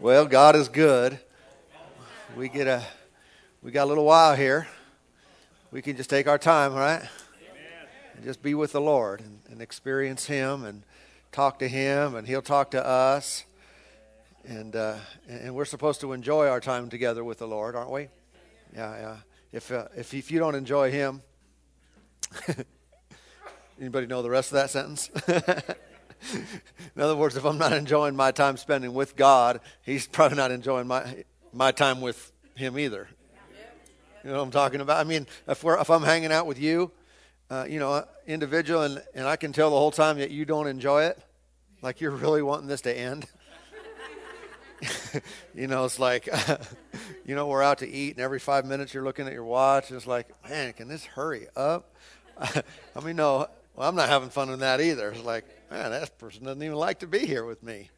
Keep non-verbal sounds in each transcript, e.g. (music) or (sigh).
Well, God is good. We get a we got a little while here. We can just take our time, right? And just be with the Lord and, and experience Him and talk to Him, and He'll talk to us. And uh, and we're supposed to enjoy our time together with the Lord, aren't we? Yeah, yeah. If uh, if if you don't enjoy Him, (laughs) anybody know the rest of that sentence? (laughs) (laughs) In other words, if I'm not enjoying my time spending with God, He's probably not enjoying my my time with Him either. You know what I'm talking about? I mean, if we're if I'm hanging out with you, uh, you know, individual, and and I can tell the whole time that you don't enjoy it, like you're really wanting this to end. (laughs) you know, it's like, (laughs) you know, we're out to eat, and every five minutes you're looking at your watch. And it's like, man, can this hurry up? I mean, no, well, I'm not having fun in that either. It's like, man, that person doesn't even like to be here with me.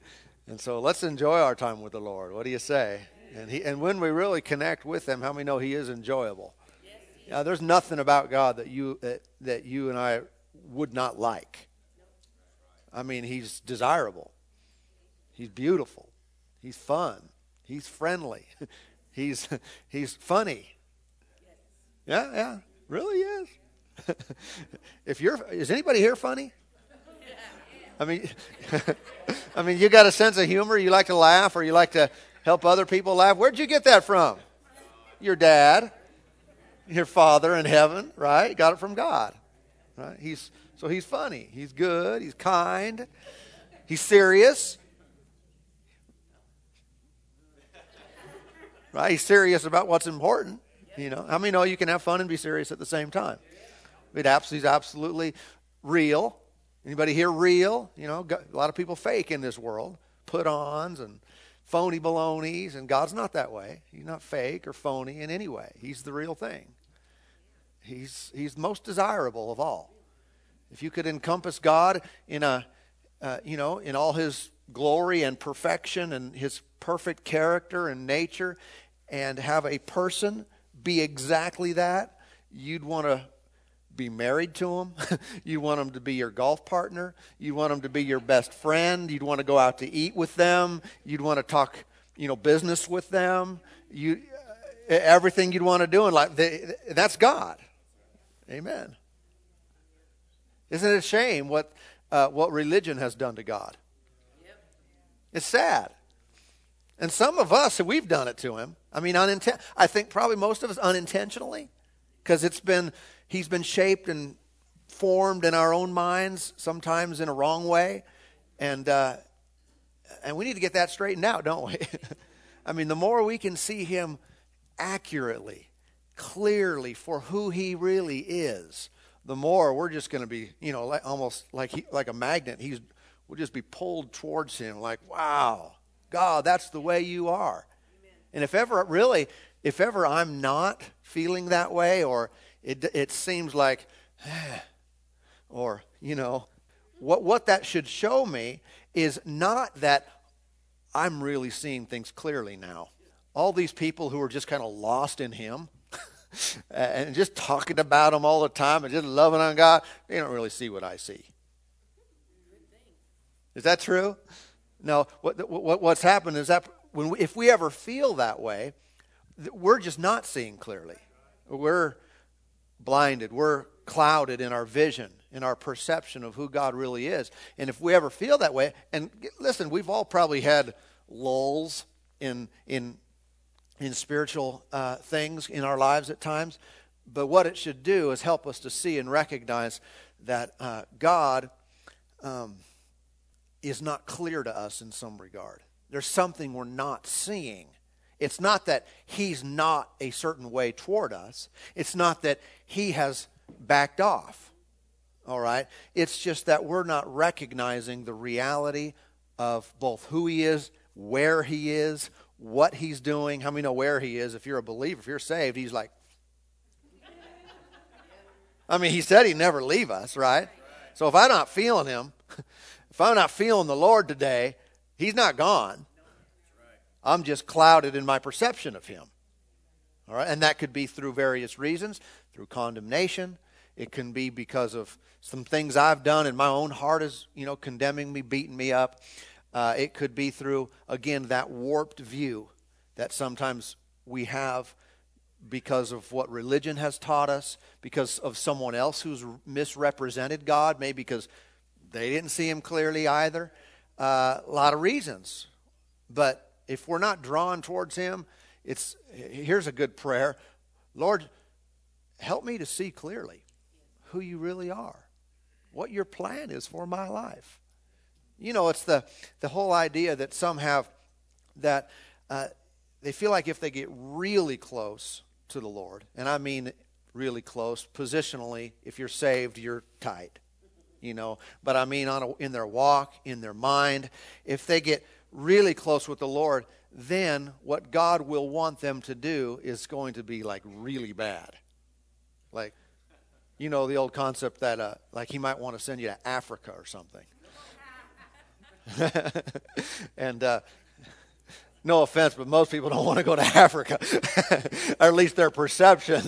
And so let's enjoy our time with the Lord. What do you say? And he, and when we really connect with Him, how many know He is enjoyable? Yes, he yeah, there's nothing about God that you that, that you and I would not like. I mean, He's desirable. He's beautiful. He's fun. He's friendly. (laughs) he's he's funny. Yeah, yeah, really is. (laughs) if you're, is anybody here funny? I mean, (laughs) I mean, you got a sense of humor. You like to laugh, or you like to help other people laugh. Where'd you get that from? Your dad, your father in heaven, right? Got it from God, right? He's so he's funny. He's good. He's kind. He's serious. Right? He's serious about what's important. You know, how many know you can have fun and be serious at the same time? It absolutely, absolutely real. Anybody here real? You know, a lot of people fake in this world, put ons and phony balonies, and God's not that way. He's not fake or phony in any way. He's the real thing. He's He's most desirable of all. If you could encompass God in a, uh, you know, in all His glory and perfection and His perfect character and nature, and have a person be exactly that, you'd want to be married to them. (laughs) you want them to be your golf partner. You want them to be your best friend. You'd want to go out to eat with them. You'd want to talk, you know, business with them. You, everything you'd want to do in life. They, that's God. Amen. Isn't it a shame what, uh, what religion has done to God? Yep. It's sad. And some of us, we've done it to him. I mean, uninten- I think probably most of us unintentionally, because it's been He's been shaped and formed in our own minds, sometimes in a wrong way. And, uh, and we need to get that straightened out, don't we? (laughs) I mean, the more we can see Him accurately, clearly for who He really is, the more we're just going to be, you know, like, almost like he, like a magnet. He's we'll just be pulled towards Him, like, wow, God, that's the way you are. Amen. And if ever really, if ever I'm not feeling that way, or it, it seems like, (sighs) or, you know, what, what that should show me is not that I'm really seeing things clearly now. All these people who are just kind of lost in Him (laughs) and just talking about Him all the time and just loving on God, they don't really see what I see. Is that true? No. What, what, what's happened is that when we, if we ever feel that way, we're just not seeing clearly. We're blinded. We're clouded in our vision, in our perception of who God really is. And if we ever feel that way, and listen, we've all probably had lulls in in in spiritual uh, things in our lives at times. But what it should do is help us to see and recognize that uh, God um, is not clear to us in some regard. There's something we're not seeing it's not that he's not a certain way toward us. It's not that he has backed off. All right? It's just that we're not recognizing the reality of both who he is, where he is, what he's doing. How many know where he is? If you're a believer, if you're saved, he's like, I mean, he said he'd never leave us, right? So if I'm not feeling him, (laughs) if I'm not feeling the Lord today, he's not gone. I'm just clouded in my perception of him. All right, and that could be through various reasons, through condemnation. It can be because of some things I've done, and my own heart is, you know, condemning me, beating me up. Uh, it could be through, again, that warped view that sometimes we have because of what religion has taught us, because of someone else who's misrepresented God, maybe because they didn't see him clearly either. Uh, a lot of reasons. But if we're not drawn towards him, it's here's a good prayer. Lord, help me to see clearly who you really are, what your plan is for my life. You know, it's the, the whole idea that some have that uh, they feel like if they get really close to the Lord, and I mean really close, positionally, if you're saved, you're tight, you know, but I mean on a, in their walk, in their mind, if they get really close with the Lord, then what God will want them to do is going to be like really bad. Like, you know, the old concept that, uh, like, He might want to send you to Africa or something. (laughs) and uh, no offense, but most people don't want to go to Africa, (laughs) or at least their perception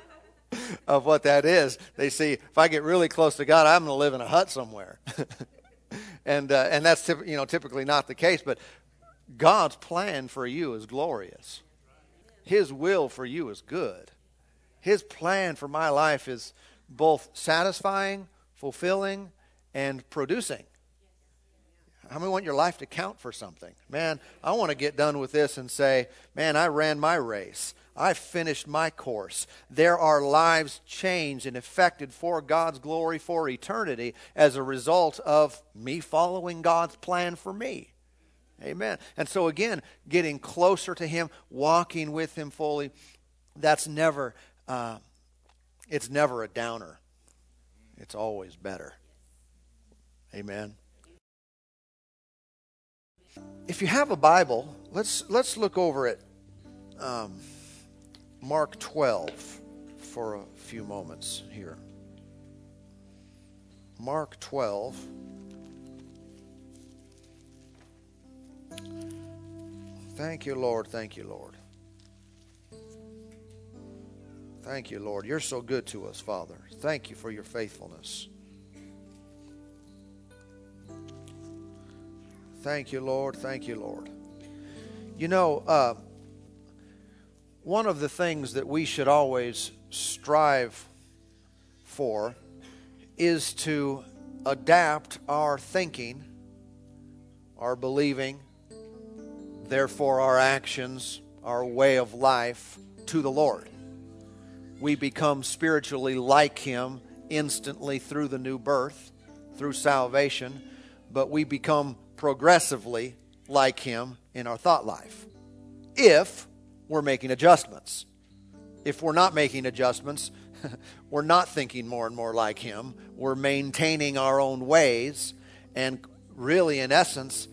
(laughs) of what that is. They see if I get really close to God, I'm going to live in a hut somewhere, and uh, and that's you know typically not the case. But God's plan for you is glorious. His will for you is good. His plan for my life is both satisfying, fulfilling, and producing. How many want your life to count for something? Man, I want to get done with this and say, man, I ran my race. I finished my course. There are lives changed and affected for God's glory for eternity as a result of me following God's plan for me. Amen. And so, again, getting closer to Him, walking with Him fully, that's never, uh, it's never a downer. It's always better. Amen. If you have a Bible, let's let's look over it. um, Mark 12 for a few moments here. Mark 12. Thank you, Lord. Thank you, Lord. Thank you, Lord. You're so good to us, Father. Thank you for your faithfulness. Thank you, Lord. Thank you, Lord. You know, uh, one of the things that we should always strive for is to adapt our thinking, our believing, therefore our actions, our way of life to the Lord. We become spiritually like Him instantly through the new birth, through salvation, but we become progressively like Him in our thought life if we're making adjustments. If we're not making adjustments, (laughs) we're not thinking more and more like Him. We're maintaining our own ways. And really, in essence,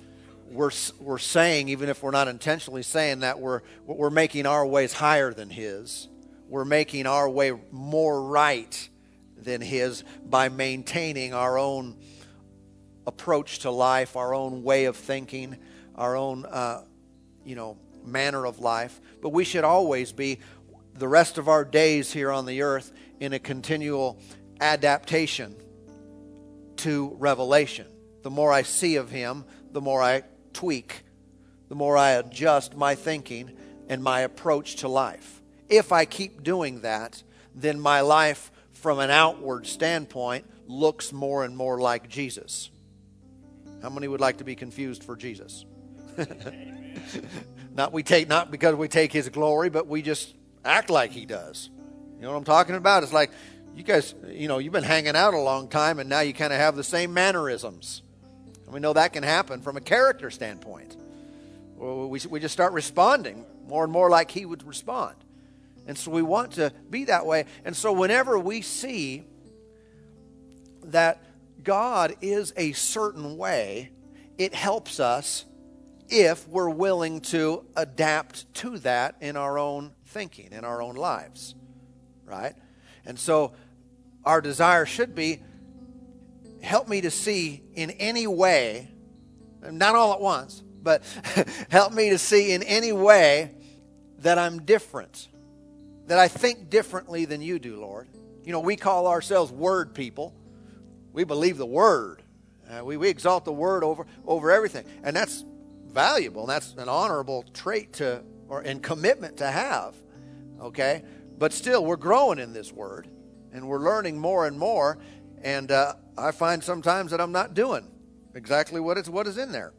we're, we're saying, even if we're not intentionally saying that, we're, we're making our ways higher than His. We're making our way more right than His by maintaining our own approach to life, our own way of thinking, our own, uh, you know, manner of life. But we should always be the rest of our days here on the earth in a continual adaptation to revelation. The more I see of Him, the more I tweak, the more I adjust my thinking and my approach to life. If I keep doing that, then my life from an outward standpoint looks more and more like Jesus. How many would like to be confused for Jesus? (laughs) not we take not because we take his glory, but we just act like he does. You know what I'm talking about? It's like you guys, you know, you've been hanging out a long time and now you kind of have the same mannerisms. And we know that can happen from a character standpoint. We, we just start responding more and more like he would respond. And so we want to be that way. And so whenever we see that God is a certain way, it helps us if we're willing to adapt to that in our own thinking, in our own lives. Right? And so our desire should be help me to see in any way, not all at once, but (laughs) help me to see in any way that I'm different, that I think differently than you do, Lord. You know, we call ourselves word people we believe the word. Uh, we, we exalt the word over, over everything. And that's valuable. And that's an honorable trait to, or and commitment to have. Okay? But still, we're growing in this word and we're learning more and more. And uh, I find sometimes that I'm not doing exactly what, it's, what is in there.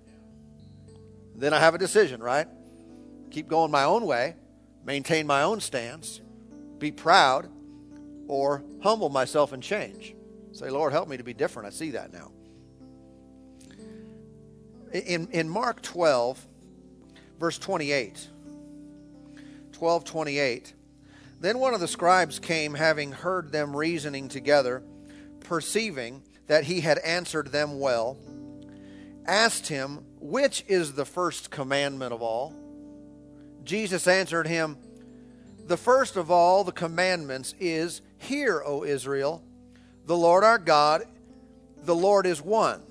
Then I have a decision, right? Keep going my own way, maintain my own stance, be proud, or humble myself and change. Say, Lord, help me to be different. I see that now. In, in Mark 12, verse 28, 12 28, then one of the scribes came, having heard them reasoning together, perceiving that he had answered them well, asked him, Which is the first commandment of all? Jesus answered him, The first of all the commandments is, Hear, O Israel, the Lord our God, the Lord is one.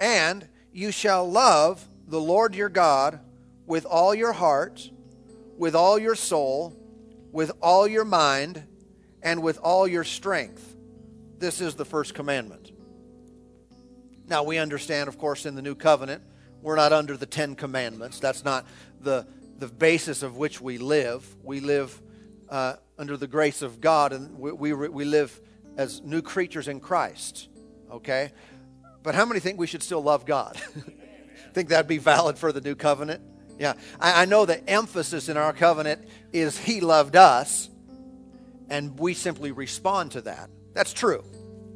And you shall love the Lord your God with all your heart, with all your soul, with all your mind, and with all your strength. This is the first commandment. Now, we understand, of course, in the new covenant, we're not under the Ten Commandments. That's not the, the basis of which we live. We live uh, under the grace of God, and we, we, we live as new creatures in Christ. Okay? But how many think we should still love God? (laughs) think that'd be valid for the new covenant? Yeah. I, I know the emphasis in our covenant is He loved us, and we simply respond to that. That's true.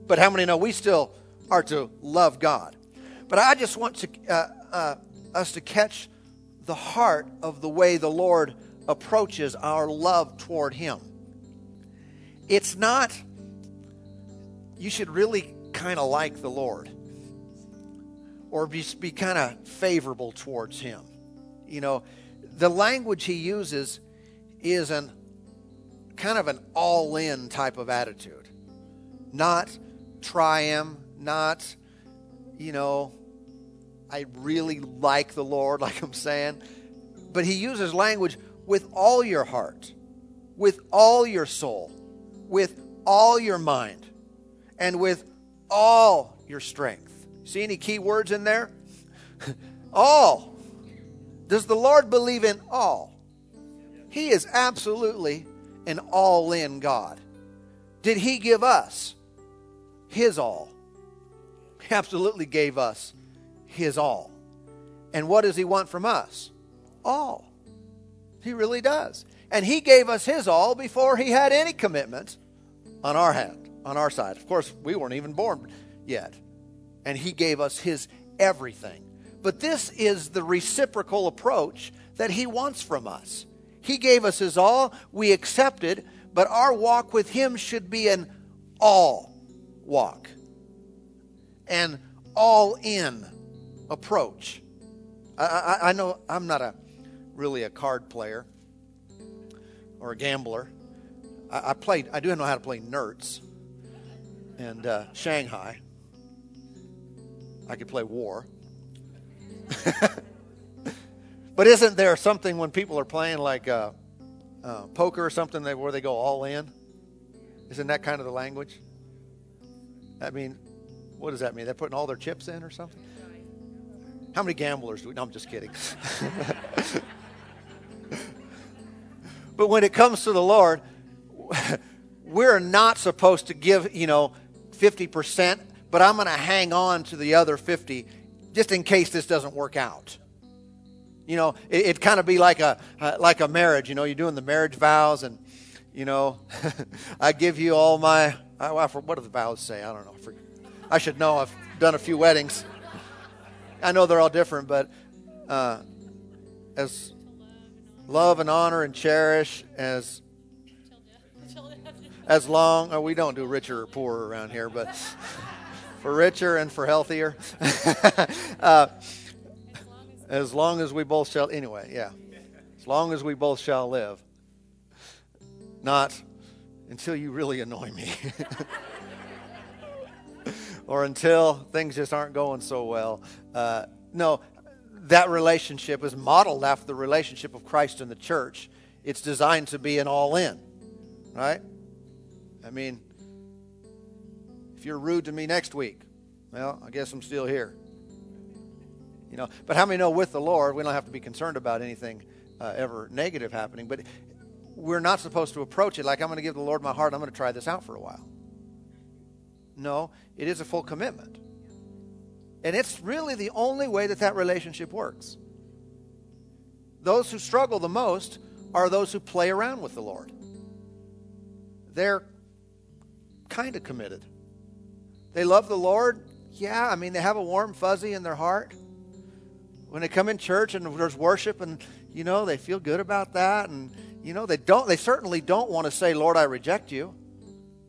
But how many know we still are to love God? But I just want to, uh, uh, us to catch the heart of the way the Lord approaches our love toward Him. It's not, you should really kind of like the Lord or be, be kind of favorable towards Him. You know, the language He uses is an kind of an all in type of attitude, not try Him, not, you know, I really like the Lord, (laughs) like I'm saying. But He uses language with all your heart, with all your soul, with all your mind, and with all your strength. See any key words in there? (laughs) all. Does the Lord believe in all? He is absolutely an all in God. Did He give us His all? He absolutely gave us His all. And what does He want from us? All. He really does. And He gave us His all before He had any commitment on our hand, on our side. Of course, we weren't even born yet. And He gave us His everything. But this is the reciprocal approach that He wants from us. He gave us His all, we accepted, but our walk with Him should be an all walk, an all in approach. I, I, I know I'm not a really a card player or a gambler. I, I played. I do know how to play Nertz and uh, Shanghai. I could play War. (laughs) but isn't there something when people are playing like uh, uh, poker or something they, where they go all in? Isn't that kind of the language? I mean, what does that mean? They're putting all their chips in or something? How many gamblers do we? No, I'm just kidding. (laughs) but when it comes to the Lord, (laughs) we're not supposed to give, you know, 50%, but I'm going to hang on to the other 50 just in case this doesn't work out. You know, it, would kind of be like a uh, like a marriage. You know, you're doing the marriage vows, and you know, (laughs) I give you all my. I, what do the vows say? I don't know. I should know. I've done a few weddings. I know they're all different, but uh, as love and honor and cherish as as long. Oh, we don't do richer or poorer around here, but (laughs) for richer and for healthier. (laughs) uh, as long as we both shall, anyway, yeah. As long as we both shall live. Not until you really annoy me. (laughs) or until things just aren't going so well. Uh, no, that relationship is modeled after the relationship of Christ and the church. It's designed to be an all in, right? I mean, if you're rude to me next week, Well, I guess I'm still here. You know, but how many know with the Lord we don't have to be concerned about anything uh, ever negative happening? But we're not supposed to approach it like I'm going to give the Lord my heart. I'm going to try this out for a while. No, it is a full commitment, and it's really the only way that that relationship works. Those who struggle the most are those who play around with the Lord. They're kind of committed. They love the Lord. Yeah, I mean, they have a warm fuzzy in their heart. When they come in church and there's worship and you know they feel good about that and you know they don't they certainly don't want to say lord i reject you.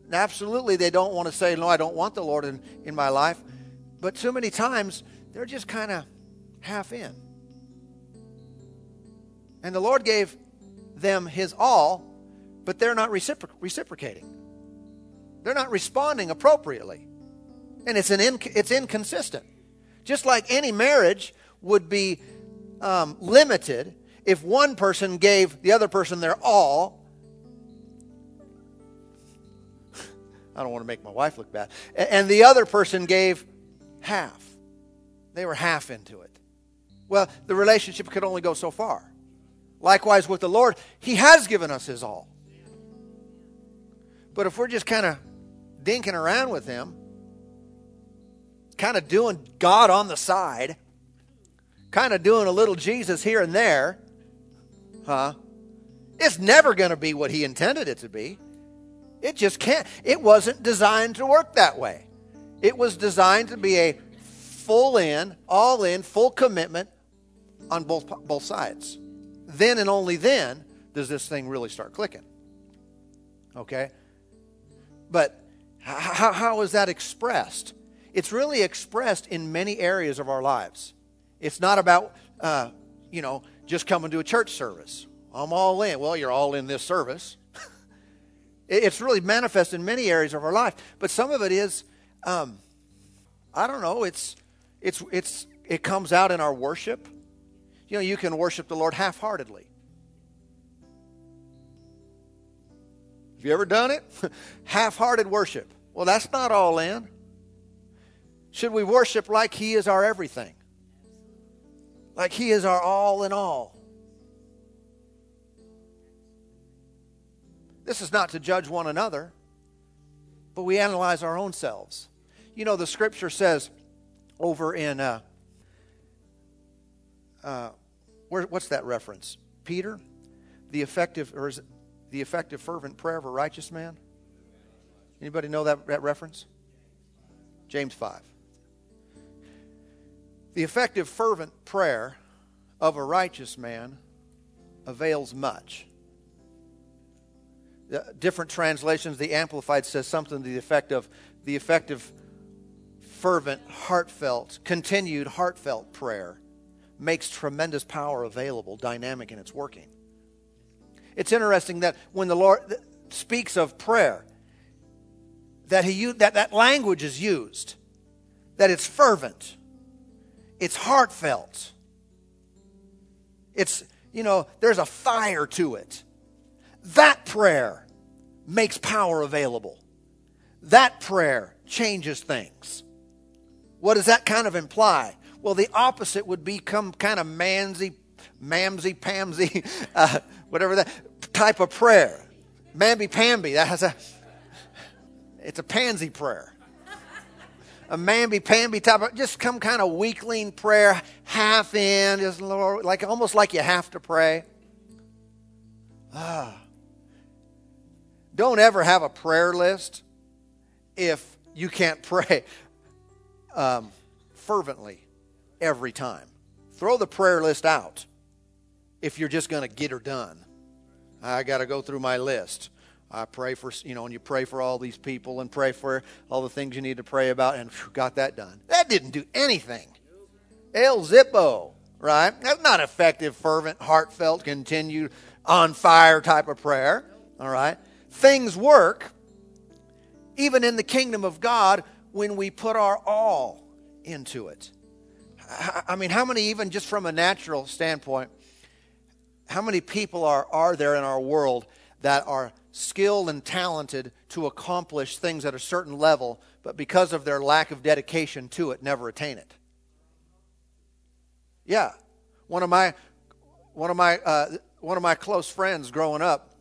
And absolutely they don't want to say no i don't want the lord in, in my life. But too many times they're just kind of half in. And the lord gave them his all but they're not recipro- reciprocating. They're not responding appropriately and it's an inc- it's inconsistent just like any marriage would be um, limited if one person gave the other person their all. (laughs) I don't want to make my wife look bad. And the other person gave half. They were half into it. Well, the relationship could only go so far. Likewise with the Lord, He has given us His all. But if we're just kind of dinking around with Him, kind of doing God on the side, kind of doing a little Jesus here and there, huh? It's never going to be what he intended it to be. It just can't. It wasn't designed to work that way. It was designed to be a full in, all in, full commitment on both both sides. Then and only then does this thing really start clicking. Okay? But how, how is that expressed? It's really expressed in many areas of our lives. It's not about, uh, you know, just coming to a church service. I'm all in. Well, you're all in this service. (laughs) it's really manifest in many areas of our life, but some of it is, um, I don't know. It's it's it's it comes out in our worship. You know, you can worship the Lord half-heartedly. Have you ever done it? (laughs) half-hearted worship. Well, that's not all in. Should we worship like He is our everything? Like He is our all in all. This is not to judge one another, but we analyze our own selves. You know, the scripture says over in, uh, uh, where, what's that reference? Peter? The effective, or is it the effective, fervent prayer of a righteous man? Anybody know that, that reference? James 5. The effective, fervent prayer of a righteous man avails much. The different translations, the Amplified says something to the effect of the effective, fervent, heartfelt, continued, heartfelt prayer makes tremendous power available, dynamic in its working. It's interesting that when the Lord speaks of prayer, that he that, that language is used, that it's fervent it's heartfelt. It's, you know, there's a fire to it. That prayer makes power available. That prayer changes things. What does that kind of imply? Well, the opposite would become kind of mansy, mamsy, pamsy, (laughs) uh, whatever that type of prayer. Mamby pamby. That has a. It's a pansy prayer a mamby-pamby type of, just some kind of weakling prayer, half in, just Lord, like almost like you have to pray. Ah. Don't ever have a prayer list if you can't (laughs) pray um, fervently every time. Throw the prayer list out if you're just going to get her done. I got to go through my list. I pray for, you know, and you pray for all these people and pray for all the things you need to pray about, and got that done. That didn't do anything. El Zippo, right? That's not effective, fervent, heartfelt, continued, on fire type of prayer, all right? Things work, even in the kingdom of God, when we put our all into it. I mean, how many, even just from a natural standpoint, how many people are, are there in our world that are skilled and talented to accomplish things at a certain level, but because of their lack of dedication to it, never attain it. Yeah, one of my one of my uh, one of my close friends growing up,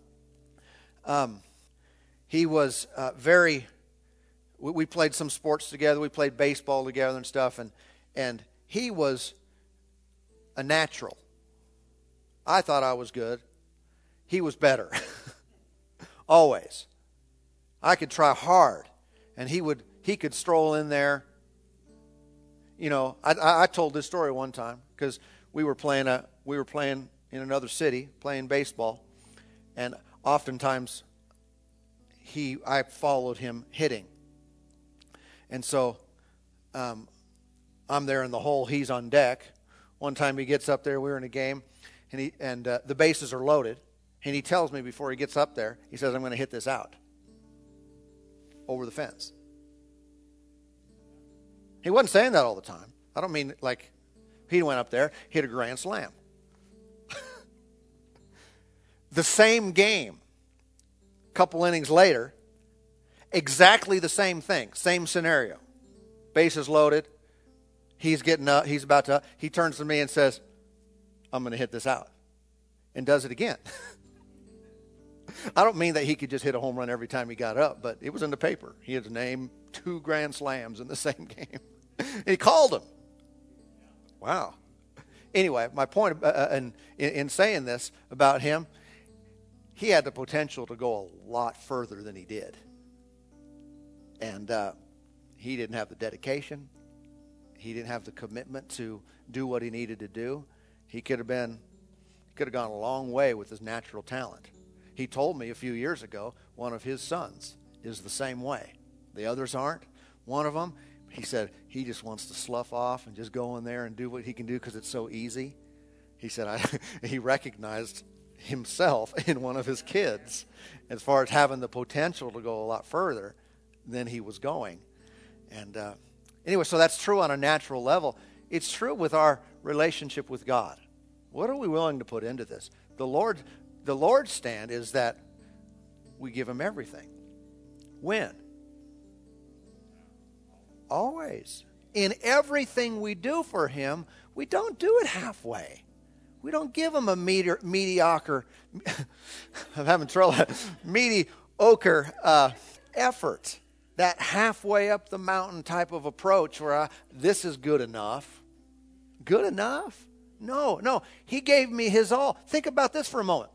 um, he was uh, very. We, we played some sports together. We played baseball together and stuff, and and he was a natural. I thought I was good. He was better. (laughs) Always. I could try hard, and he would he could stroll in there. You know, I, I told this story one time because we were playing a we were playing in another city playing baseball, and oftentimes he I followed him hitting, and so um, I'm there in the hole. He's on deck. One time he gets up there. We were in a game, and he and uh, the bases are loaded, and he tells me before he gets up there, he says, "I'm going to hit this out over the fence." He wasn't saying that all the time. I don't mean like he went up there, hit a grand slam. (laughs) the same game, a couple innings later, exactly the same thing, same scenario. Bases loaded. He's getting up, he's about to, he turns to me and says, I'm going to hit this out. And does it again. (laughs) (laughs) I don't mean that he could just hit a home run every time he got up, but it was in the paper. He had named two grand slams in the (laughs) same game. (laughs) he called him. Wow. Anyway, my point uh, uh, in, in saying this about him, he had the potential to go a lot further than he did. And uh, he didn't have the dedication, he didn't have the commitment to do what he needed to do. He could have been, could have gone a long way with his natural talent. He told me a few years ago one of his sons is the same way. The others aren't. One of them, he said he just wants to slough off and just go in there and do what he can do because it's so easy. He said I, (laughs) he recognized himself (laughs) in one of his kids as far as having the potential to go a lot further than he was going. And uh, anyway, so that's true on a natural level. It's true with our relationship with God. What are we willing to put into this? The Lord, the Lord's stand is that we give Him everything. When? Always. In everything we do for Him, we don't do it halfway. We don't give Him a meter, mediocre, (laughs) I'm having trouble, (laughs) mediocre uh, effort. That halfway up the mountain type of approach where I, this is good enough. Good enough? No, no. He gave me His all. Think about this for a moment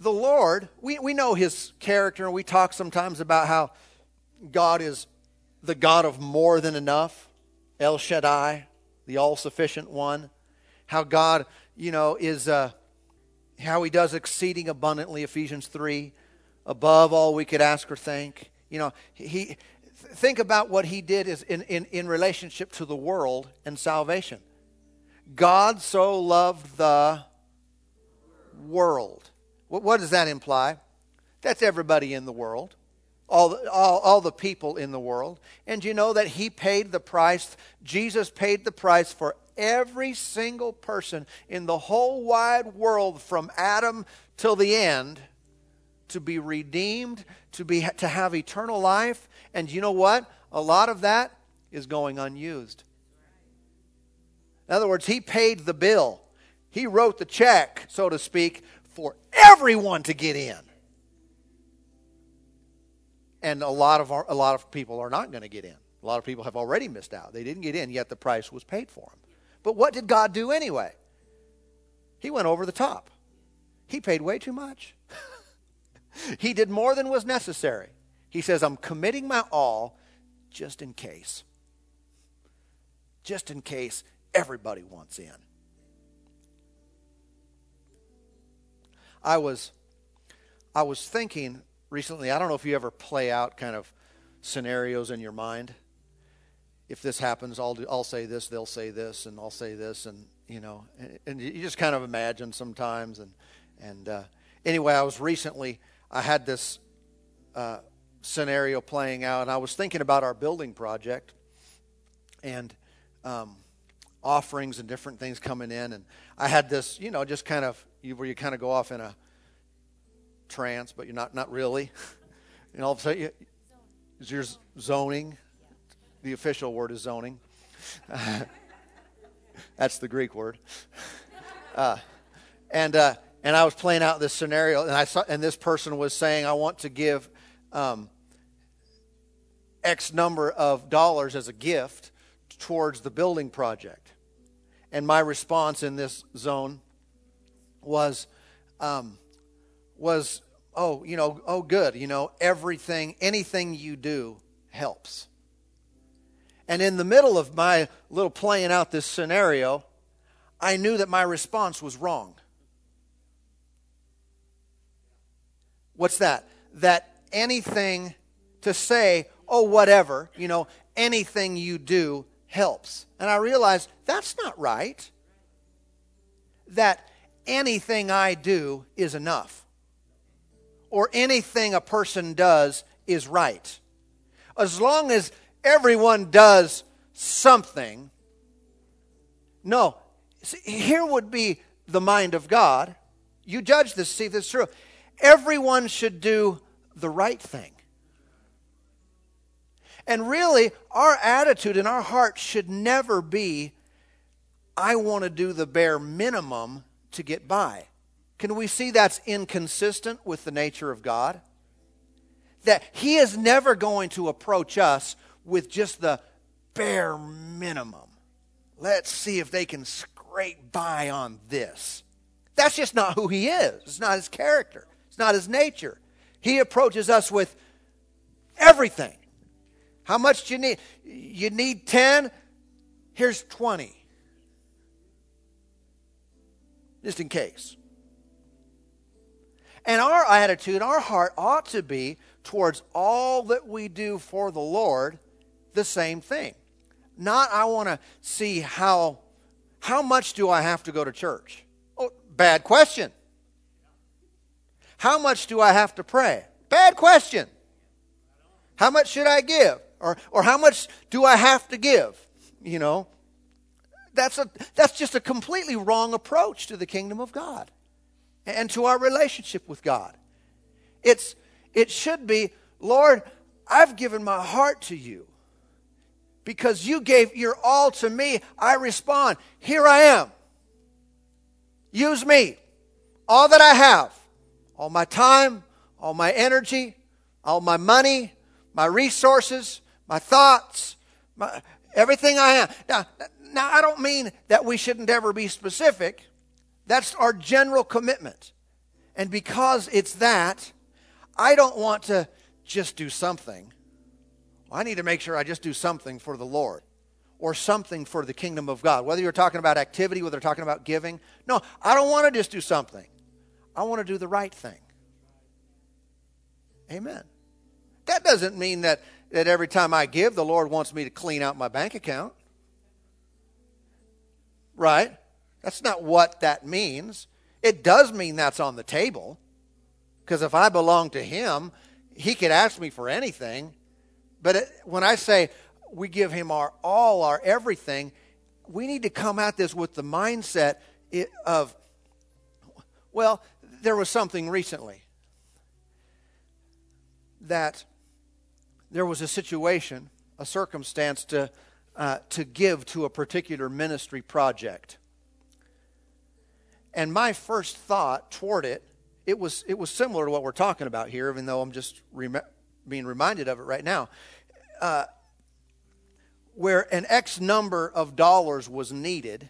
the Lord, we, we know his character, and we talk sometimes about how God is the God of more than enough, El Shaddai, the all sufficient one. How God, you know, is, uh, how he does exceeding abundantly, Ephesians 3, above all we could ask or think. You know, he, think about what he did is in, in, in relationship to the world and salvation. God so loved the world. What, does that imply? That's everybody in the world all, all, all the people in the world. And you know that He paid the price, Jesus paid the price for every single person in the whole wide world from Adam till the end to be redeemed, to, be, to have eternal life. And you know what? A lot of that is going unused. In other words, He paid the bill, He wrote the check, so to speak, for everyone to get in and a lot of our, a lot of people are not going to get in. A lot of people have already missed out. They didn't get in, yet the price was paid for them. But what did God do anyway? He went over the top. He paid way too much. (laughs) he did more than was necessary. He says, I'm committing my all just in case. Just in case everybody wants in. I was I was thinking recently. I don't know if you ever play out kind of scenarios in your mind. If this happens, I'll do, I'll say this, they'll say this, and I'll say this, and you know, and, and you just kind of imagine sometimes. And and uh, anyway, I was recently I had this uh, scenario playing out, and I was thinking about our building project and um, offerings and different things coming in, and I had this, you know, just kind of where you kind of go off in a trance, but you're not, not really. (laughs) and all of a sudden, you, is your zoning. The official word is zoning. (laughs) That's the Greek word. (laughs) Uh, and uh, and I was playing out this scenario, and I saw, and this person was saying, "I want to give um, X number of dollars as a gift towards the building project." And my response in this zone was, um, was, "Oh, you know, oh, good, you know, everything, anything you do helps." And in the middle of my little playing out this scenario, I knew that my response was wrong. What's that? That anything to say, oh, whatever, you know, anything you do helps. And I realized that's not right. That anything I do is enough, or anything a person does is right. As long as everyone does something. No. See, here would be the mind of God. You judge this, see if this is true. Everyone should do the right thing. And really, our attitude and our heart should never be, I want to do the bare minimum to get by. Can we see that's inconsistent with the nature of God? That He is never going to approach us with just the bare minimum. Let's see if they can scrape by on this. That's just not who he is. It's not his character. It's not his nature. He approaches us with everything. How much do you need? You need 10? Here's 20. Just in case. And our attitude, our heart ought to be towards all that we do for the Lord the same thing. Not, I want to see how, how much do I have to go to church? Oh, bad question. How much do I have to pray? Bad question. How much should I give? Or, or how much do I have to give? You know, that's, a, that's just a completely wrong approach to the kingdom of God and to our relationship with God. It's, it should be, Lord, I've given my heart to you because you gave your all to me, I respond, Here I am. Use me. All that I have, all my time, all my energy, all my money, my resources, my thoughts, my, everything I am. Now, now, I don't mean that we shouldn't ever be specific. That's our general commitment. And because it's that, I don't want to just do something. I need to make sure I just do something for the Lord or something for the kingdom of God. Whether you're talking about activity, whether you're talking about giving. No, I don't want to just do something. I want to do the right thing. Amen. That doesn't mean that, that every time I give, the Lord wants me to clean out my bank account. Right? That's not what that means. It does mean that's on the table. Because if I belong to Him, He could ask me for anything, but it, when I say we give him our all, our everything, we need to come at this with the mindset of, well, there was something recently that there was a situation, a circumstance to, uh, to give to a particular ministry project. And my first thought toward it, it was, it was similar to what we're talking about here, even though I'm just rem- being reminded of it right now, uh, where an X number of dollars was needed.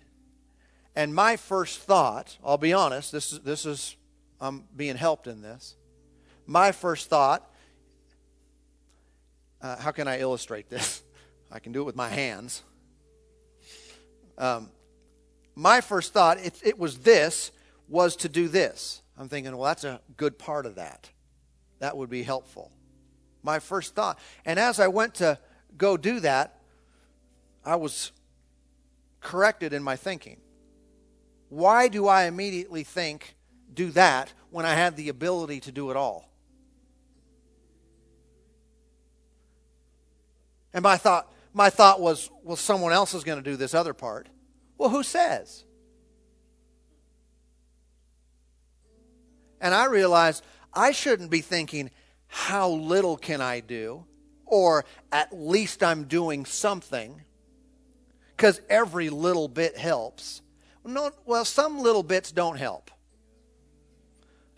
And my first thought, I'll be honest, this is, this is I'm being helped in this. My first thought, uh, how can I illustrate this? (laughs) I can do it with my hands. Um, my first thought, it, it was this, was to do this. I'm thinking, well, that's a good part of that. That would be helpful my first thought. And as I went to go do that, I was corrected in my thinking. Why do I immediately think, do that, when I had the ability to do it all? And my thought, my thought was, well, someone else is going to do this other part. Well, who says? And I realized I shouldn't be thinking, how little can I do? or at least I'm doing something because every little bit helps. No, well, some little bits don't help.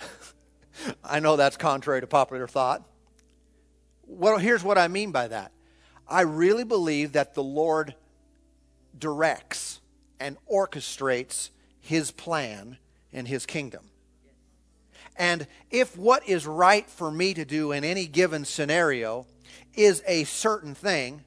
(laughs) I know that's contrary to popular thought. Well, here's what I mean by that. I really believe that the Lord directs and orchestrates his plan and his kingdom. And if what is right for me to do in any given scenario is a certain thing,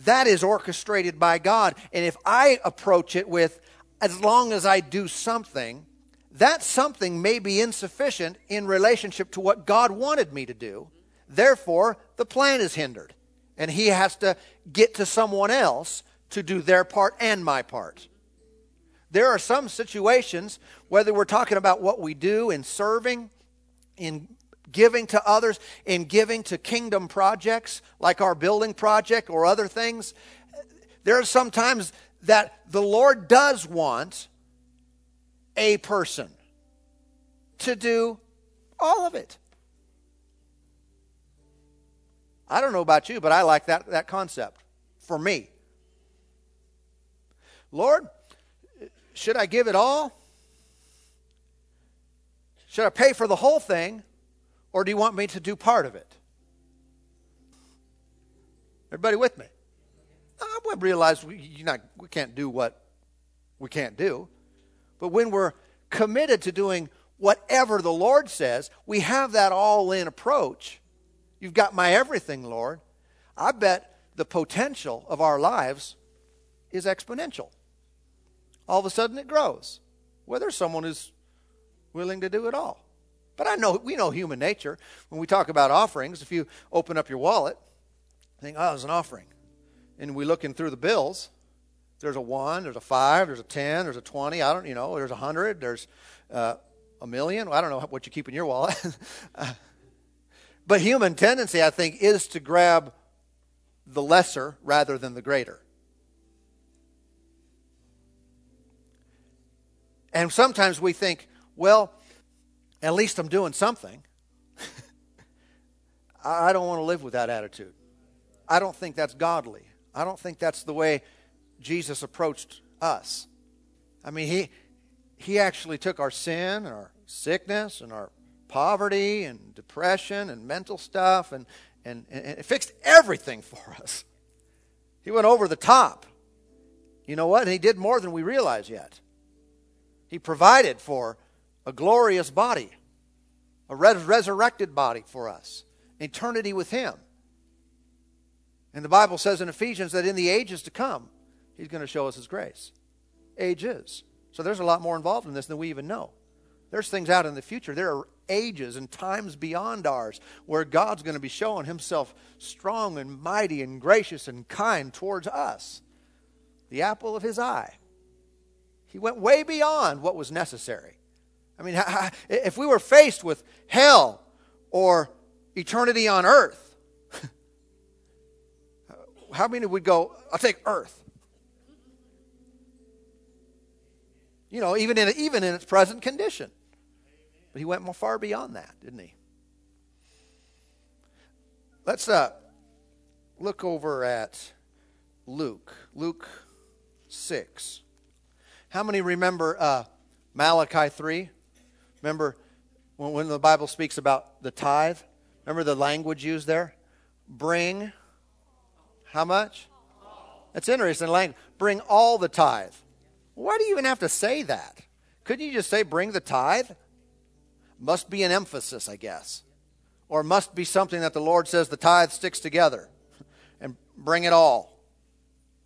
that is orchestrated by God. And if I approach it with, as long as I do something, that something may be insufficient in relationship to what God wanted me to do. Therefore, the plan is hindered. And He has to get to someone else to do their part and my part. There are some situations, whether we're talking about what we do in serving, in giving to others, in giving to kingdom projects like our building project or other things, there are sometimes that the Lord does want a person to do all of it. I don't know about you, but I like that, that concept for me. Lord, should I give it all? Should I pay for the whole thing? Or do you want me to do part of it? Everybody with me? I realize we, not, we can't do what we can't do. But when we're committed to doing whatever the Lord says, we have that all in approach. You've got my everything, Lord. I bet the potential of our lives is exponential all of a sudden it grows. Well, there's someone is willing to do it all. But I know we know human nature. When we talk about offerings, if you open up your wallet, think, oh, it's an offering. And we looking through the bills, there's a one, there's a five, there's a ten, there's a twenty, I don't you know, there's a hundred, there's uh, a million. I don't know what you keep in your wallet. (laughs) but human tendency, I think, is to grab the lesser rather than the greater. And sometimes we think, well, at least I'm doing something. (laughs) I don't want to live with that attitude. I don't think that's godly. I don't think that's the way Jesus approached us. I mean, he, he actually took our sin and our sickness and our poverty and depression and mental stuff and, and, and it fixed everything for (laughs) us. He went over the top. You know what? And he did more than we realize yet. He provided for a glorious body, a res- resurrected body for us, eternity with Him. And the Bible says in Ephesians that in the ages to come, He's going to show us His grace. Ages. So there's a lot more involved in this than we even know. There's things out in the future. There are ages and times beyond ours where God's going to be showing Himself strong and mighty and gracious and kind towards us. The apple of His eye. He went way beyond what was necessary. I mean, (laughs) if we were faced with hell or eternity on earth, (laughs) how many would go, I'll take earth? You know, even in, even in its present condition. But he went more far beyond that, didn't he? Let's uh, look over at Luke. Luke 6. How many remember uh, Malachi 3? Remember when, when the Bible speaks about the tithe? Remember the language used there? Bring how much? That's interesting language. Bring all the tithe. Why do you even have to say that? Couldn't you just say bring the tithe? Must be an emphasis, I guess. Or must be something that the Lord says the tithe sticks together and bring it all.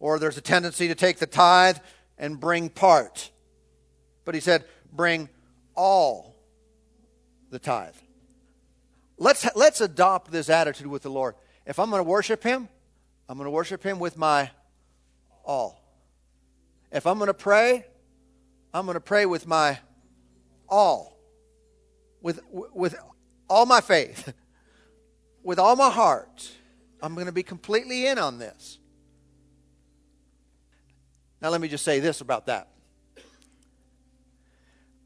Or there's a tendency to take the tithe and bring part. But he said, bring all the tithe. Let's, let's adopt this attitude with the Lord. If I'm going to worship him, I'm going to worship him with my all. If I'm going to pray, I'm going to pray with my all. With, with all my faith. (laughs) With all my heart. I'm going to be completely in on this. Now, let me just say this about that.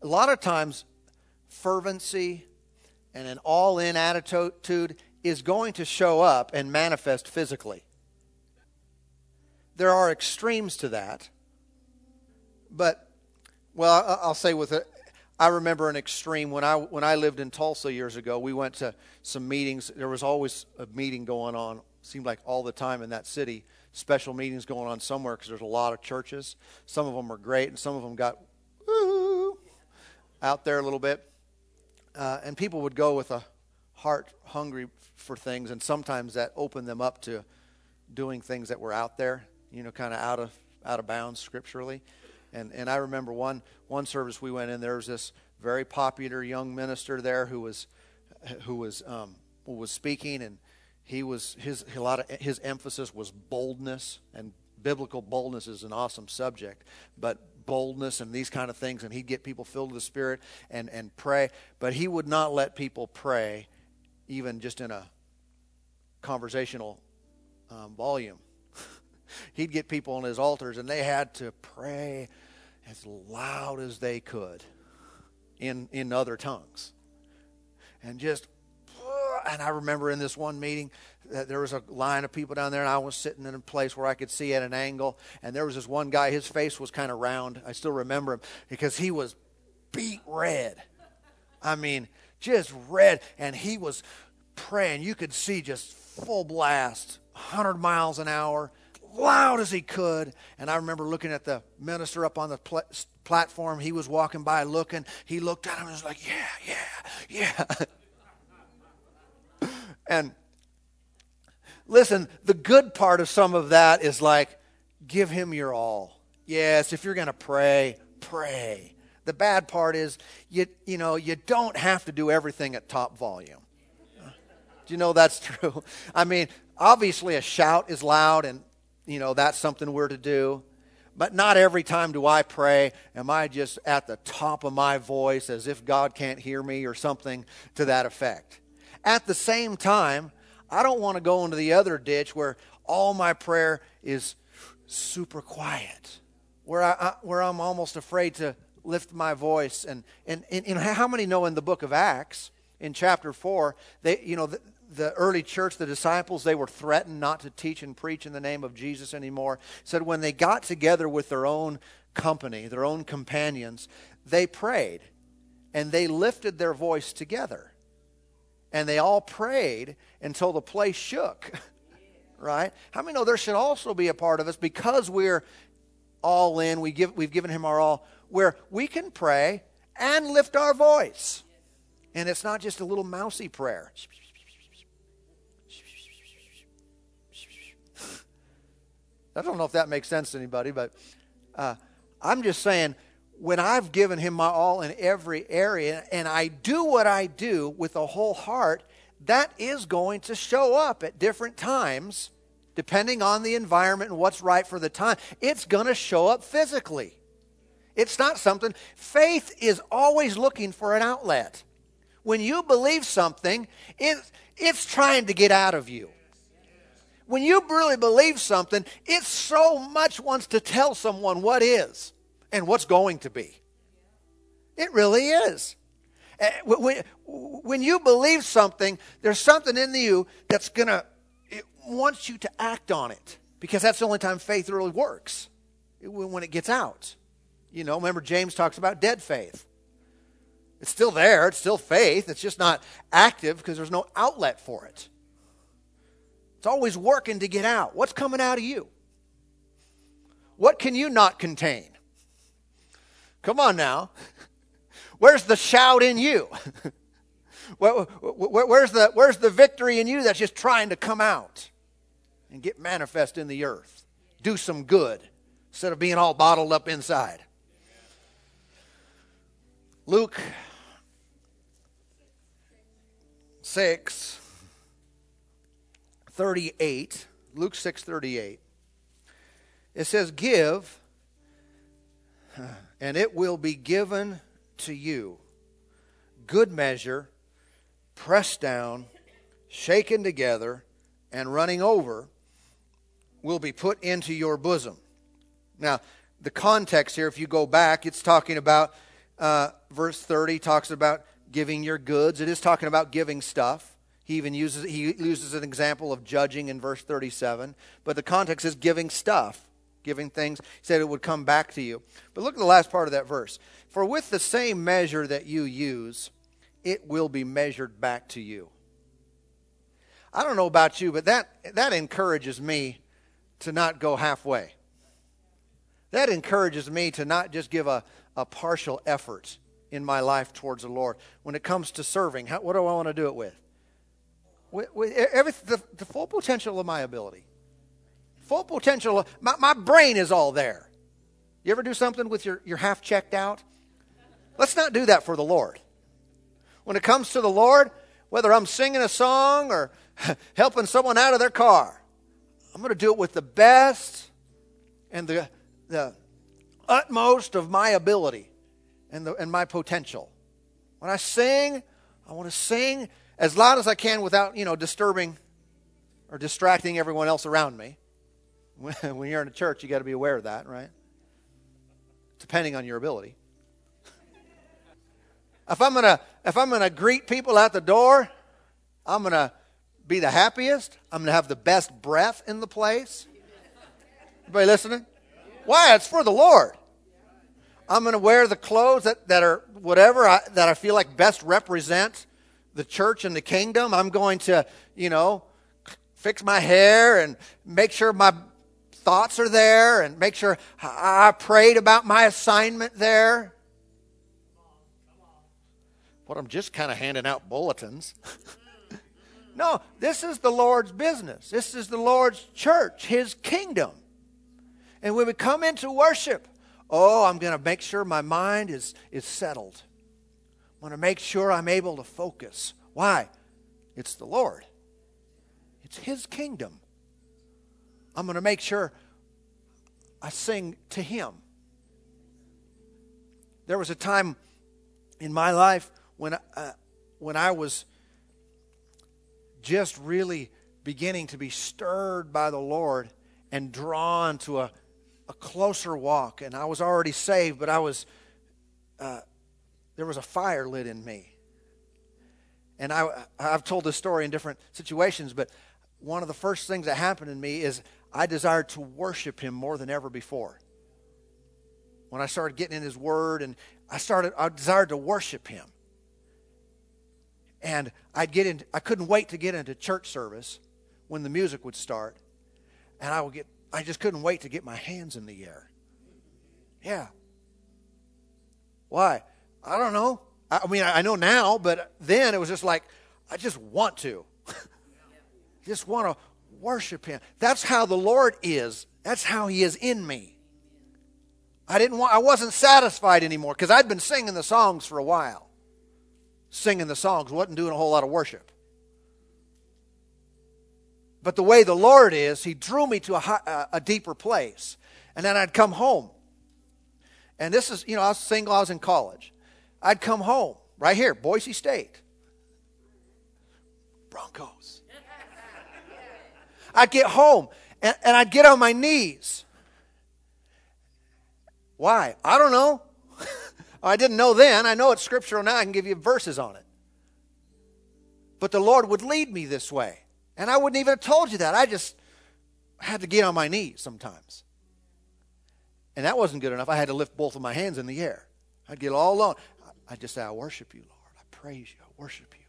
A lot of times, fervency and an all in attitude is going to show up and manifest physically. There are extremes to that. But, well, I'll say with it, I remember an extreme when I when I lived in Tulsa years ago. We went to some meetings. There was always a meeting going on. Seemed like all the time in that city. Special meetings going on somewhere because there's a lot of churches. Some of them are great, and some of them got out there a little bit. Uh, and people would go with a heart hungry for things, and sometimes that opened them up to doing things that were out there, you know, kind of out of out of bounds scripturally. And and I remember one one service we went in. There was this very popular young minister there who was who was um, who was speaking, and he was his a lot of his emphasis was boldness and biblical boldness is an awesome subject, but boldness and these kind of things, and he'd get people filled with the Spirit and, and pray. But he would not let people pray, even just in a conversational um, volume. (laughs) he'd get people on his altars, and they had to pray as loud as they could in, in other tongues. And just, and I remember in this one meeting, there was a line of people down there, and I was sitting in a place where I could see at an angle. And there was this one guy, his face was kind of round. I still remember him because he was beet red. I mean, just red. And he was praying. You could see just full blast, 100 miles an hour, loud as he could. And I remember looking at the minister up on the pl- platform. He was walking by looking. He looked at him and was like, yeah, yeah, yeah. (laughs) and Listen, the good part of some of that is like, give him your all. Yes, if you're going to pray, pray. The bad part is, you, you know, you don't have to do everything at top volume. Do you know that's (laughs) true? I mean, obviously a shout is loud and, you know, that's something we're to do. But not every time do I pray, am I just at the top of my voice as if God can't hear me or something to that effect. At the same time, I don't want to go into the other ditch where all my prayer is super quiet, where, I, where I'm almost afraid to lift my voice. And, and, and, and how many know in the book of Acts, in chapter 4, they, you know, the, early church, the disciples, they were threatened not to teach and preach in the name of Jesus anymore. Said when they got together with their own company, their own companions, they prayed and they lifted their voice together and they all prayed until the place shook. (laughs) right? How many know there should also be a part of us because we're all in, we give, we've given him our all, where we can pray and lift our voice. And it's not just a little mousy prayer. I don't know if that makes sense to anybody, but uh, I'm just saying when I've given him my all in every area and I do what I do with a whole heart, that is going to show up at different times, depending on the environment and what's right for the time. It's going to show up physically. It's not something, faith is always looking for an outlet. When you believe something, it, it's trying to get out of you. When you really believe something, it so much wants to tell someone what is and what's going to be. It really is. Eh, when you believe something, there's something in you that's going to, it wants you to act on it because that's the only time faith really works when it gets out. You know, remember James talks about dead faith. It's still there, it's still faith, it's just not active because there's no outlet for it. It's always working to get out. What's coming out of you? What can you not contain? Come on now. (laughs) Where's the shout in you? (laughs) where's, the, where's the victory in you that's just trying to come out and get manifest in the earth? Do some good instead of being all bottled up inside. Luke 6 38 Luke 6 38 it says give and it will be given to you. Good measure, pressed down, shaken together, and running over, will be put into your bosom. Now, the context here, if you go back, it's talking about uh, verse 30 talks about giving your goods. It is talking about giving stuff. He even uses he uses an example of judging in verse 37, but the context is giving stuff, giving things. He said it would come back to you. But look at the last part of that verse. For with the same measure that you use, it will be measured back to you. I don't know about you, but that that encourages me to not go halfway. That encourages me to not just give a, a partial effort in my life towards the Lord. When it comes to serving, how, what do I want to do it with? With, with every, the, the, full potential of my ability. Full potential. My, my brain is all there. You ever do something with your, your half checked out? Let's not do that for the Lord. When it comes to the Lord, whether I'm singing a song or (laughs) helping someone out of their car, I'm going to do it with the best and the, the utmost of my ability and, the, and my potential. When I sing, I want to sing as loud as I can without, you know, disturbing or distracting everyone else around me. (laughs) When you're in a church, you got to be aware of that, right? Depending on your ability. (laughs) If I'm gonna if I'm gonna greet people at the door, I'm gonna be the happiest. I'm gonna have the best breath in the place. Everybody listening? Why? It's for the Lord. I'm to wear the clothes that, that are whatever I, that I feel like best represent the church and the kingdom. I'm going to, you know, fix my hair and make sure my thoughts are there and make sure I prayed about my assignment there. But I'm just kind of handing out bulletins. (laughs) no, this is the Lord's business. This is the Lord's church, His kingdom. And when we come into worship, oh, I'm going to make sure my mind is, is settled. I want to make sure I'm able to focus. Why? It's the Lord, it's His kingdom. I'm going to make sure I sing to Him. There was a time in my life when, uh, when I was just really beginning to be stirred by the Lord and drawn to a, a closer walk. And I was already saved, but I was. Uh, there was a fire lit in me. And I, I've told this story in different situations, but one of the first things that happened in me is I desired to worship him more than ever before. When I started getting in his word and I started, I desired to worship him. And I'd get in, I couldn't wait to get into church service when the music would start. And I would get, I just couldn't wait to get my hands in the air. Yeah. Why? I don't know. I mean, I know now, but then it was just like, I just want to. (laughs) just want to worship Him. That's how the Lord is. That's how He is in me. I didn't want, I wasn't satisfied anymore because I'd been singing the songs for a while. Singing the songs, wasn't doing a whole lot of worship. But the way the Lord is, He drew me to a, a deeper place. And then I'd come home. And this is, you know, I was single, I was in college. I'd come home right here, Boise State. Broncos. I'd get home and, and I'd get on my knees. Why? I don't know. (laughs) I didn't know then. I know it's scriptural now. I can give you verses on it. But the Lord would lead me this way. And I wouldn't even have told you that. I just had to get on my knees sometimes. And that wasn't good enough. I had to lift both of my hands in the air. I'd get all alone. I just say, I worship you, Lord. I praise you. I worship you.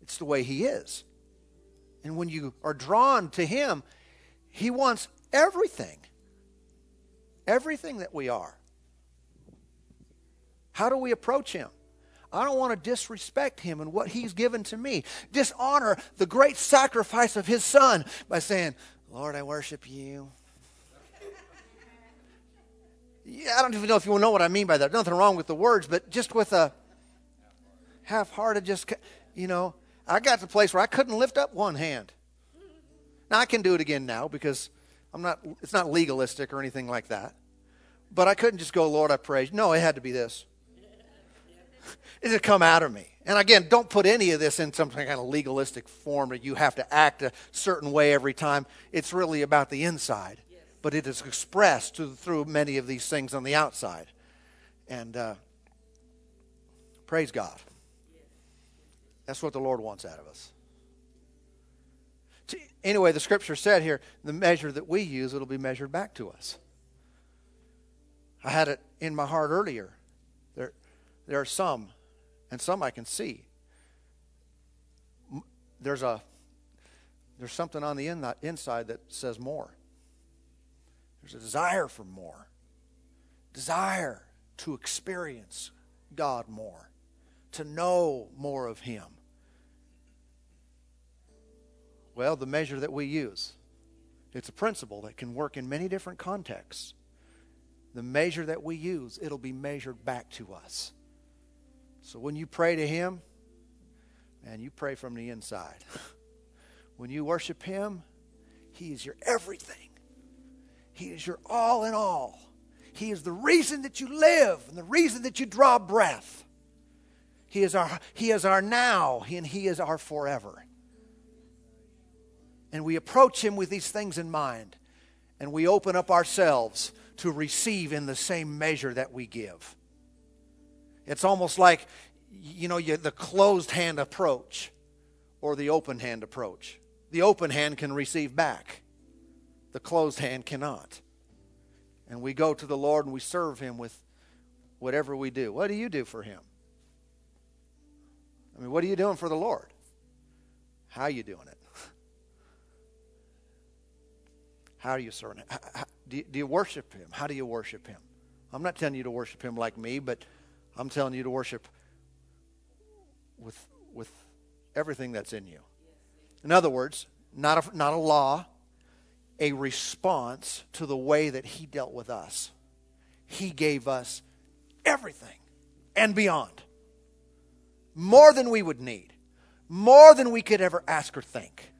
It's the way He is. And when you are drawn to Him, He wants everything. Everything that we are. How do we approach Him? I don't want to disrespect Him and what He's given to me. Dishonor the great sacrifice of His Son by saying, Lord, I worship you. I don't even know if you know what I mean by that. Nothing wrong with the words, but just with a half-hearted, just you know, I got to the place where I couldn't lift up one hand. Now I can do it again now because I'm not. It's not legalistic or anything like that. But I couldn't just go, Lord, I praise. No, it had to be this. it had to come out of me. And again, don't put any of this in some kind of legalistic form that you have to act a certain way every time. It's really about the inside but it is expressed through many of these things on the outside. And uh, praise God. That's what the Lord wants out of us. Anyway, the scripture said here the measure that we use, it'll be measured back to us. I had it in my heart earlier. There, there are some, and some I can see. There's a there's something on the in, inside that says more. There's a desire for more. Desire to experience God more, to know more of Him. Well, the measure that we use, it's a principle that can work in many different contexts. The measure that we use, it'll be measured back to us. So when you pray to Him, and you pray from the inside. (laughs) When you worship Him, He is your everything. He is your all in all. He is the reason that you live and the reason that you draw breath. He is our, he is our now and He is our forever. And we approach Him with these things in mind and we open up ourselves to receive in the same measure that we give. It's almost like, you know, you, the closed hand approach or the open hand approach. The open hand can receive back, the closed hand cannot. And we go to the Lord and we serve Him with whatever we do. What do you do for Him? I mean, what are you doing for the Lord? How are you doing it? (laughs) How are you serving Him? Do, you, do you worship Him? How do you worship Him? I'm not telling you to worship Him like me, but I'm telling you to worship with, with everything that's in you. In other words, not a, not a law, a response to the way that He dealt with us. He gave us everything and beyond. More than we would need, more than we could ever ask or think,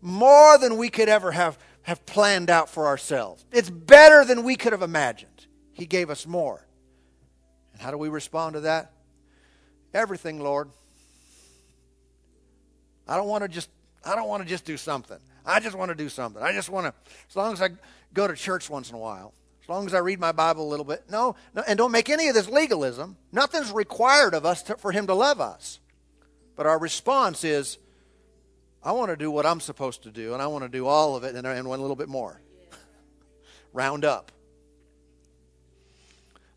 more than we could ever have, have planned out for ourselves. It's better than we could have imagined. He gave us more. And how do we respond to that? Everything, Lord. I don't want to just I don't want to just do something. I just want to do something. I just want to as long as I go to church once in a while. As long as I read my Bible a little bit. No, no and don't make any of this legalism. Nothing's required of us to, for him to love us. But our response is I want to do what I'm supposed to do, and I want to do all of it and, and a little bit more. (laughs) Round up.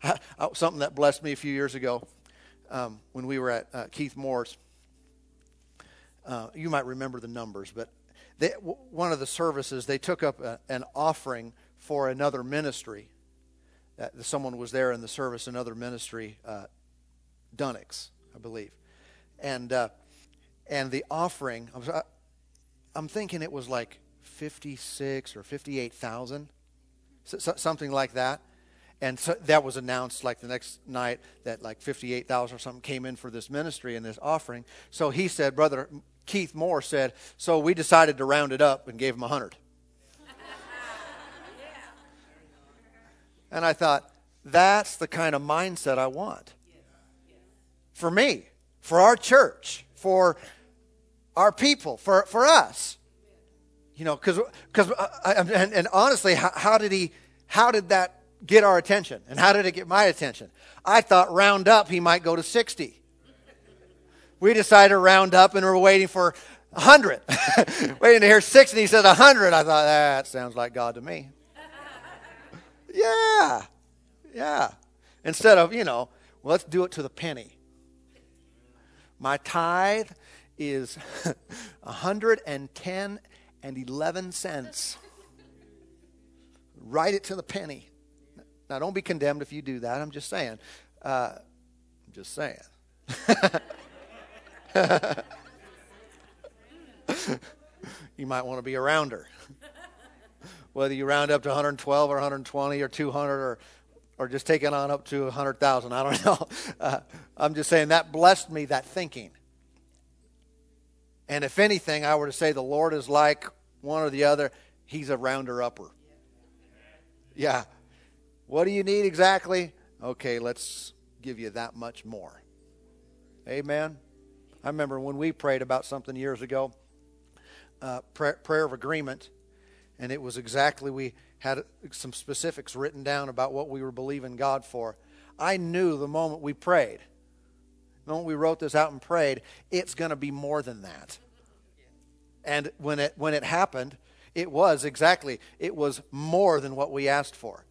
(laughs) something that blessed me a few years ago um, when we were at uh, Keith Moore's uh, you might remember the numbers, but they, one of the services, they took up a, an offering for another ministry. Uh, someone was there in the service, another ministry, uh, I believe. And, uh, and the offering, I'm, uh, I'm thinking it was like 56 or 58,000, so, something like that and so that was announced like the next night that like 58,000 or something came in for this ministry and this offering. So he said, Brother Keith Moore said, so we decided to round it up and gave him a 100. And I thought, that's the kind of mindset I want. For me, for our church, for our people, for, for us. You know, because, because uh, and, and honestly, how, how did he, how did that get our attention? And how did it get my attention? I thought round up, he might go to 60 we decided to round up and we're waiting for 100. (laughs) waiting to hear 60. And he said 100. I thought, that sounds like God to me. (laughs) yeah. Yeah. Instead of, you know, well, let's do it to the penny. My tithe is (laughs) 110 and 11 cents. Write it to the penny. Now, don't be condemned if you do that. I'm just saying. Uh, I'm just saying. (laughs) you might want to be around her. Whether you round up to 112 or 120 or 200 or or just taking on up to 100,000, I don't (laughs) know. Uh, I'm just saying that blessed me that thinking. And if anything, I were to say the Lord is like one or the other, he's a rounder upper. Yeah. What do you need exactly? Okay, let's give you that much more. Amen. I remember when we prayed about something years ago, uh, prayer, prayer of agreement, and it was exactly we had some specifics written down about what we were believing God for. I knew the moment we prayed, the moment we wrote this out and prayed, it's going to be more than that. And when it, when it happened, it was exactly, it was more than what we asked for.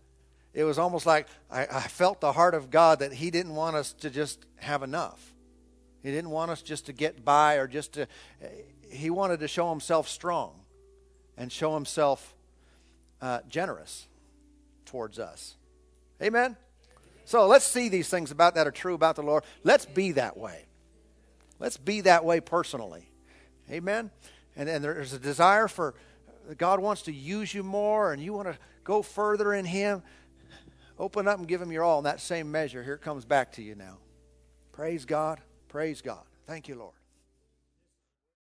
It was almost like I, I felt the heart of God that He didn't want us to just have enough. He didn't want us just to get by or just to, He wanted to show Himself strong and show Himself uh, generous towards us. Amen? So let's see these things about that are true about the Lord. Let's be that way. Let's be that way personally. Amen? And, and there's a desire for God wants to use you more and you want to go further in Him. Open up and give Him your all in that same measure. Here it comes back to you now. Praise God. Praise God. Thank you, Lord.